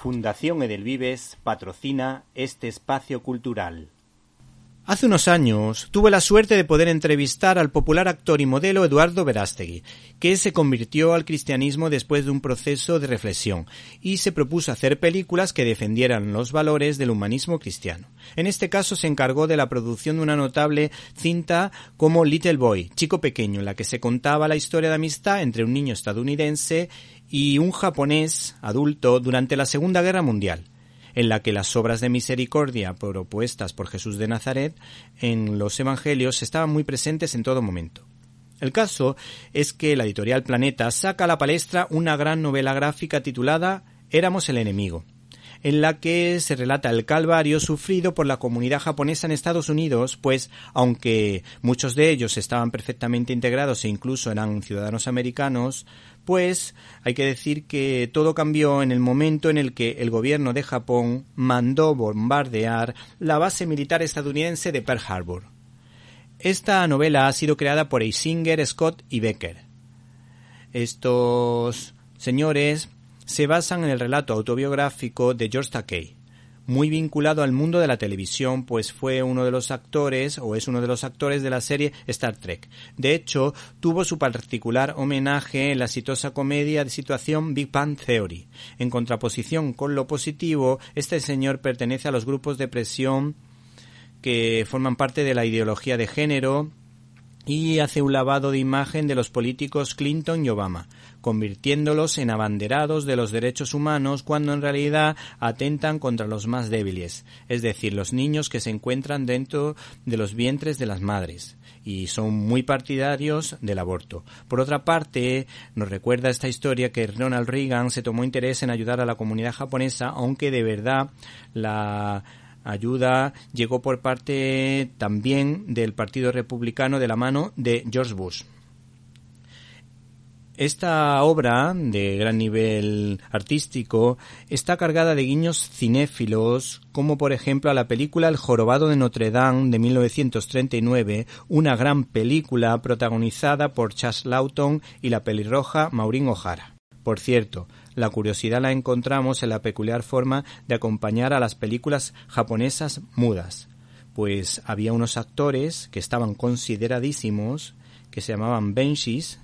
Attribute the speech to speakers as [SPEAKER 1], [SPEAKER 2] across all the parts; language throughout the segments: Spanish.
[SPEAKER 1] Fundación Edelvives patrocina este espacio cultural.
[SPEAKER 2] Hace unos años tuve la suerte de poder entrevistar al popular actor y modelo Eduardo Verástegui, que se convirtió al cristianismo después de un proceso de reflexión y se propuso hacer películas que defendieran los valores del humanismo cristiano. En este caso se encargó de la producción de una notable cinta como Little Boy, Chico Pequeño, en la que se contaba la historia de amistad entre un niño estadounidense y un japonés adulto durante la Segunda Guerra Mundial en la que las obras de misericordia propuestas por Jesús de Nazaret en los Evangelios estaban muy presentes en todo momento. El caso es que la editorial Planeta saca a la palestra una gran novela gráfica titulada Éramos el enemigo, en la que se relata el calvario sufrido por la comunidad japonesa en Estados Unidos, pues aunque muchos de ellos estaban perfectamente integrados e incluso eran ciudadanos americanos, pues hay que decir que todo cambió en el momento en el que el gobierno de Japón mandó bombardear la base militar estadounidense de Pearl Harbor. Esta novela ha sido creada por Eisinger, Scott y Becker. Estos señores se basan en el relato autobiográfico de George Takei, muy vinculado al mundo de la televisión, pues fue uno de los actores o es uno de los actores de la serie Star Trek. De hecho, tuvo su particular homenaje en la exitosa comedia de situación Big Bang Theory. En contraposición con lo positivo, este señor pertenece a los grupos de presión que forman parte de la ideología de género y hace un lavado de imagen de los políticos Clinton y Obama convirtiéndolos en abanderados de los derechos humanos cuando en realidad atentan contra los más débiles, es decir, los niños que se encuentran dentro de los vientres de las madres y son muy partidarios del aborto. Por otra parte, nos recuerda esta historia que Ronald Reagan se tomó interés en ayudar a la comunidad japonesa, aunque de verdad la ayuda llegó por parte también del Partido Republicano de la mano de George Bush. Esta obra, de gran nivel artístico, está cargada de guiños cinéfilos, como por ejemplo a la película El jorobado de Notre Dame de 1939, una gran película protagonizada por Chas Lawton y la pelirroja Maureen O'Hara. Por cierto, la curiosidad la encontramos en la peculiar forma de acompañar a las películas japonesas mudas, pues había unos actores que estaban consideradísimos, que se llamaban Benshis,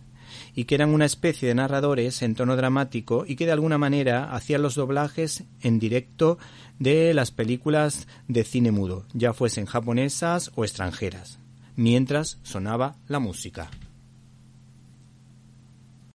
[SPEAKER 2] y que eran una especie de narradores en tono dramático y que de alguna manera hacían los doblajes en directo de las películas de cine mudo, ya fuesen japonesas o extranjeras, mientras sonaba la música.